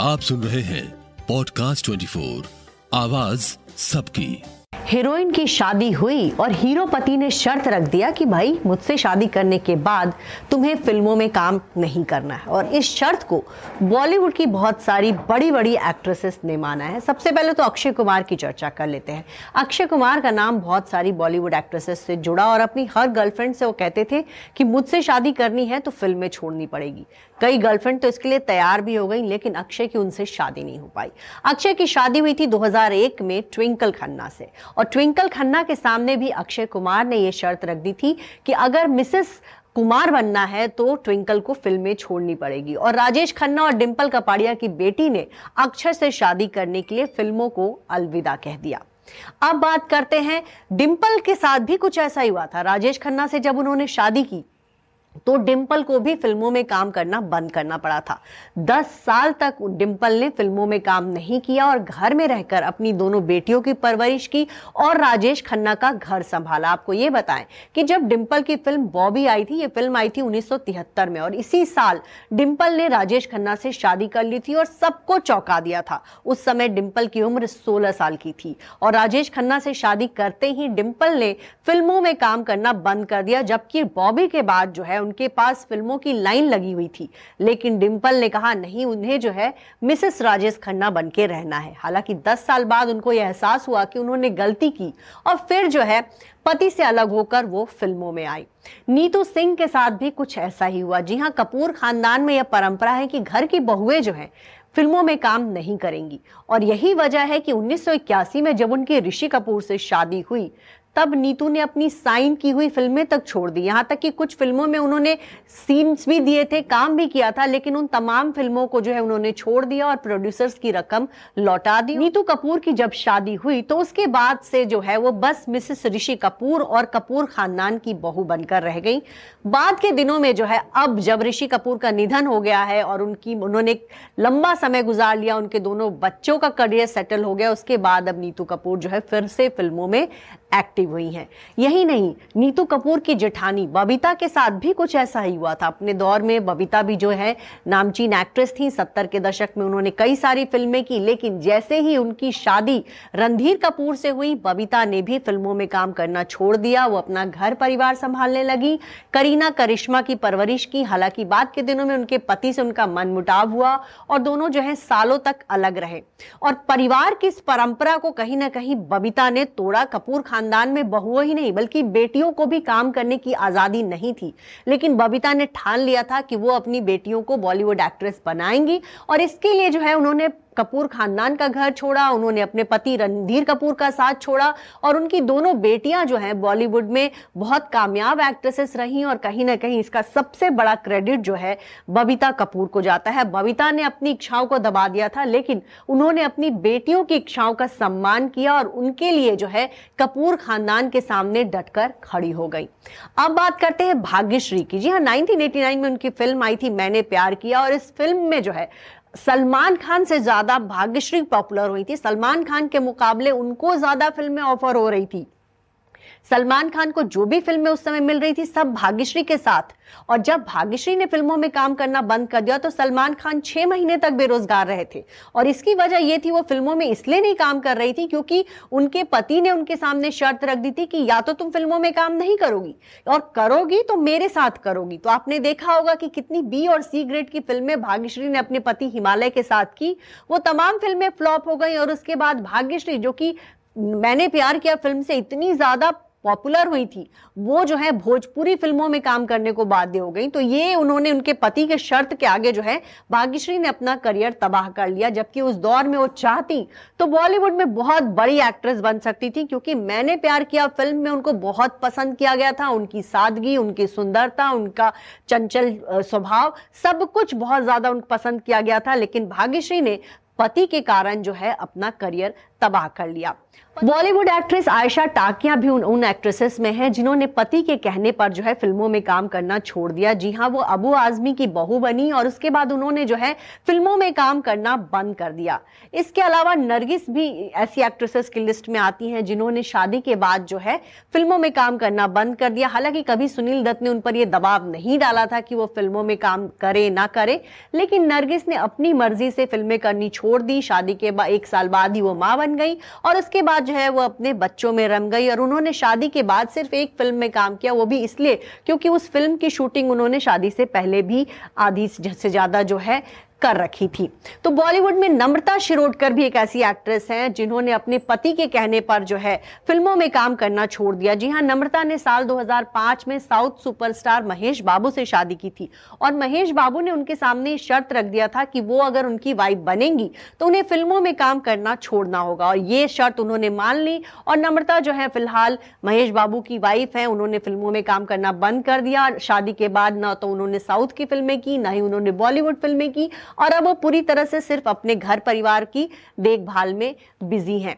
आप सुन रहे हैं पॉडकास्ट 24 आवाज़ सबकी। हीरोइन की शादी हुई और हीरो पति ने शर्त रख दिया कि भाई, मुझसे शादी करने के बाद तुम्हें फ़िल्मों में काम नहीं करना है। और इस शर्त को बॉलीवुड की बहुत सारी बड़ी बड़ी एक्ट्रेसेस ने माना है। सबसे पहले तो अक्षय कुमार की चर्चा कर लेते हैं। अक्षय कुमार का नाम बहुत सारी बॉलीवुड एक्ट्रेसेस से जुड़ा और अपनी हर गर्लफ्रेंड से वो कहते थे कि मुझसे शादी करनी है तो फ़िल्में छोड़नी पड़ेगी। कई गर्लफ्रेंड तो इसके लिए तैयार भी हो गई, लेकिन अक्षय की उनसे शादी नहीं हो पाई। अक्षय की शादी हुई थी 2001 में ट्विंकल खन्ना से। और ट्विंकल खन्ना के सामने भी अक्षय कुमार ने यह शर्त रख दी थी कि अगर मिसेस कुमार बनना है तो ट्विंकल को फ़िल्में छोड़नी पड़ेगी। और राजेश खन्ना और डिंपल कपाड़िया की बेटी ने अक्षय से शादी करने के लिए फ़िल्मों को अलविदा कह दिया। अब बात करते हैं, डिंपल के साथ भी कुछ ऐसा ही हुआ था। राजेश खन्ना से जब उन्होंने शादी की तो डिम्पल को भी फ़िल्मों में काम करना बंद करना पड़ा था। दस साल तक डिम्पल ने फ़िल्मों में काम नहीं किया और घर में रहकर अपनी दोनों बेटियों की परवरिश की और राजेश खन्ना का घर संभाला। आपको ये बताएँ कि जब डिम्पल की फ़िल्म बॉबी आई थी, ये फ़िल्म आई थी उन्नीस सौ तिहत्तर में और इसी साल डिम्पल ने राजेश खन्ना से शादी कर ली थी और सबको चौंका दिया था। उस समय डिम्पल की उम्र सोलह साल की थी और राजेश खन्ना से शादी करते ही डिम्पल ने फ़िल्मों में काम करना बंद कर दिया, जबकि बॉबी के बाद जो है उनके पास फ़िल्मों की लाइन लगी हुई थी। लेकिन डिम्पल ने कहा, नहीं, उन्हें जो है, मिसेस राजेश खन्ना बन के रहना है। हालाँकि 10 साल बाद उनको यह एहसास हुआ कि उन्होंने गलती की और फिर जो है, पति से अलग होकर वो फ़िल्मों में आई नीतू सिंह के साथ भी कुछ ऐसा ही हुआ। जी हाँ कपूर खानदान में यह परंपरा है कि घर की बहुएँ जो है, फ़िल्मों में काम नहीं करेंगी। और यही वजह है कि 1981 में जब उनकी ऋषि कपूर से शादी हुई तब नीतू ने अपनी साइन की हुई फ़िल्में तक छोड़ दी। यहाँ तक कि कुछ फ़िल्मों में उन्होंने सीन्स भी दिए थे, काम भी किया था, लेकिन उन तमाम फ़िल्मों को जो है उन्होंने छोड़ दिया और प्रोड्यूसर्स की रकम लौटा दी। नीतू कपूर की जब शादी हुई तो उसके बाद से जो है वो बस मिसेस ऋषि कपूर और कपूर खानदान की बहू बनकर रह गई। बाद के दिनों में जो है, अब जब ऋषि कपूर का निधन हो गया है और उनकी, उन्होंने लंबा समय गुजार लिया, उनके दोनों बच्चों का करियर सेटल हो गया, उसके बाद अब नीतू कपूर जो है फिर से फ़िल्मों में एक्टिव हुई हैं। यही नहीं, नीतू कपूर की जेठानी, बबीता के साथ भी कुछ ऐसा ही हुआ था। अपने दौर में बबीता भी जो है, नामचीन एक्ट्रेस थी। सत्तर के दशक में उन्होंने कई सारी फ़िल्में की, लेकिन जैसे ही उनकी शादी रणधीर कपूर से हुई, बबीता ने भी फ़िल्मों में काम करना छोड़ दिया। वो अपना घर परिवार संभालने लगी। करीना करिश्मा की परवरिश की। हालाँकि बाद के दिनों में उनके पति से उनका मन मुटाव हुआ और दोनों जो है, सालों तक अलग रहे। और परिवार की इस परंपरा को कहीं ना कहीं बबीता ने तोड़ा। कपूर खान खानदान में बहुओं ही नहीं, बल्कि बेटियों को भी काम करने की आज़ादी नहीं थी। लेकिन बबीता ने ठान लिया था कि वो अपनी बेटियों को बॉलीवुड एक्ट्रेस बनाएँगी और इसके लिए जो है उन्होंने कपूर खानदान का घर छोड़ा, उन्होंने अपने पति रणधीर कपूर का साथ छोड़ा और उनकी दोनों बेटियाँ जो हैं बॉलीवुड में बहुत कामयाब एक्ट्रेसेस रही और कहीं ना कहीं इसका सबसे बड़ा क्रेडिट जो है बबीता कपूर को जाता है। बबीता ने अपनी इच्छाओं को दबा दिया था, लेकिन उन्होंने अपनी बेटियों की इच्छाओं का सम्मान किया और उनके लिए जो है कपूर खानदान के सामने डटकर खड़ी हो गई। अब बात करते हैं भाग्यश्री की। जी हाँ 1989 में उनकी फ़िल्म आई थी, मैंने प्यार किया और इस फ़िल्म में जो है सलमान खान से ज़्यादा भाग्यश्री पॉपुलर हुई थी। सलमान खान के मुकाबले उनको ज़्यादा फ़िल्में ऑफ़र हो रही थी। सलमान खान को जो भी फ़िल्में उस समय मिल रही थी, सब भाग्यश्री के साथ। और जब भाग्यश्री ने फ़िल्मों में काम करना बंद कर दिया तो सलमान खान छह महीने तक बेरोजगार रहे थे। और इसकी वजह यह थी, वो फ़िल्मों में इसलिए नहीं काम कर रही थी क्योंकि उनके पति ने उनके सामने शर्त रख दी थी कि या तो तुम फ़िल्मों में काम नहीं करोगी, और करोगी तो मेरे साथ करोगी। तो आपने देखा होगा कि कितनी बी और सी ग्रेड की फ़िल्में भाग्यश्री ने अपने पति हिमालय के साथ की। वो तमाम फ़िल्में फ्लॉप हो गई, और उसके बाद भाग्यश्री, जो कि मैंने प्यार किया फ़िल्म से, इतनी ज़्यादा पॉपुलर हुई थी, वो जो है भोजपुरी फ़िल्मों में काम करने को बाध्य हो गई। तो ये उन्होंने उनके पति के शर्त के आगे जो है भाग्यश्री ने अपना करियर तबाह कर लिया, जबकि उस दौर में वो चाहती तो बॉलीवुड में बहुत बड़ी एक्ट्रेस बन सकती थी, क्योंकि मैंने प्यार किया फ़िल्म में, उनको बहुत पसंद किया गया था। उनकी सादगी, उनकी सुंदरता, उनका चंचल स्वभाव, सब कुछ बहुत ज़्यादा उनको पसंद किया गया था। लेकिन भाग्यश्री ने पति के कारण जो है अपना करियर तबाह कर लिया। बॉलीवुड एक्ट्रेस आयशा टाकिया भी उन उन एक्ट्रेसेस में है जिन्होंने पति के कहने पर जो है फ़िल्मों में काम करना छोड़ दिया। जी हाँ वो अबू आजमी की बहू बनी और उसके बाद उन्होंने जो है फ़िल्मों में काम करना बंद कर दिया। इसके अलावा नरगिस भी ऐसी एक्ट्रेसेस की लिस्ट में आती हैं जिन्होंने शादी के बाद जो है फ़िल्मों में काम करना बंद कर दिया। हालाँकि कभी सुनील दत्त ने उन पर यह दबाव नहीं डाला था कि वो फ़िल्मों में काम करे ना करे, लेकिन नरगिस ने अपनी मर्ज़ी से फ़िल्में करनी छोड़ दी। शादी के एक साल बाद ही वो माँ बन गई और उसके बाद जो है वो अपने बच्चों में रम गई और उन्होंने शादी के बाद सिर्फ़ एक फ़िल्म में काम किया, वो भी इसलिए क्योंकि उस फ़िल्म की शूटिंग उन्होंने शादी से पहले भी आधी से ज़्यादा जो है कर रखी थी। तो बॉलीवुड में नम्रता शिरोडकर भी एक ऐसी एक्ट्रेस हैं जिन्होंने अपने पति के कहने पर जो है फ़िल्मों में काम करना छोड़ दिया। जी हाँ नम्रता ने साल 2005 में साउथ सुपरस्टार महेश बाबू से शादी की थी और महेश बाबू ने उनके सामने शर्त रख दिया था कि वो अगर उनकी वाइफ बनेंगी तो उन्हें फ़िल्मों में काम करना छोड़ना होगा और ये शर्त उन्होंने मान ली और नम्रता जो है फ़िलहाल महेश बाबू की वाइफ है, उन्होंने फ़िल्मों में काम करना बंद कर दिया शादी के बाद ना तो उन्होंने साउथ की फ़िल्में की, ना ही उन्होंने बॉलीवुड फ़िल्में की और अब वो पूरी तरह से सिर्फ़ अपने घर परिवार की देखभाल में बिज़ी हैं।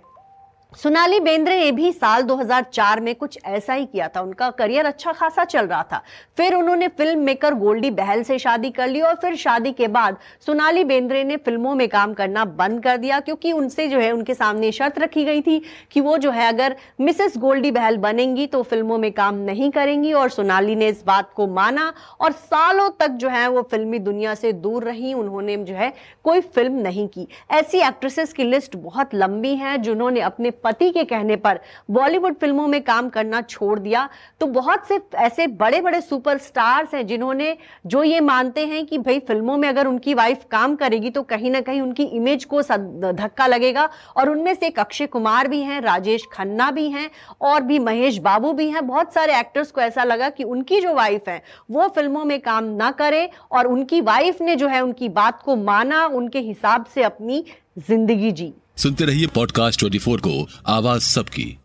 सोनाली बेंद्रे ने भी साल 2004 में कुछ ऐसा ही किया था। उनका करियर अच्छा खासा चल रहा था। फिर उन्होंने फ़िल्म मेकर गोल्डी बहल से शादी कर ली और फिर शादी के बाद सोनाली बेंद्रे ने फ़िल्मों में काम करना बंद कर दिया क्योंकि उनसे जो है, उनके सामने शर्त रखी गई थी कि वो जो है, अगर मिसेस गोल्डी बहल बनेंगी तो फ़िल्मों में काम नहीं करेंगी और सोनाली ने इस बात को माना और सालों तक जो है, वो फिल्मी दुनिया से दूर रही। उन्होंने जो है, कोई फ़िल्म नहीं की। ऐसी एक्ट्रेसेस की लिस्ट बहुत लंबी है जिन्होंने अपने पति के कहने पर बॉलीवुड फ़िल्मों में काम करना छोड़ दिया। तो बहुत से ऐसे बड़े बड़े सुपरस्टार्स हैं जिन्होंने, जो ये मानते हैं कि भाई फ़िल्मों में अगर उनकी वाइफ काम करेगी तो कहीं ना कहीं उनकी इमेज को धक्का लगेगा। और उनमें से एक अक्षय कुमार भी हैं, राजेश खन्ना भी हैं और भी महेश बाबू भी हैं। बहुत सारे एक्टर्स को ऐसा लगा कि उनकी जो वाइफ है, वो फ़िल्मों में काम ना करे और उनकी वाइफ ने जो है उनकी बात को माना, उनके हिसाब से अपनी ज़िंदगी जी। सुनते रहिए पॉडकास्ट ट्वेंटी को। आवाज़ सबकी।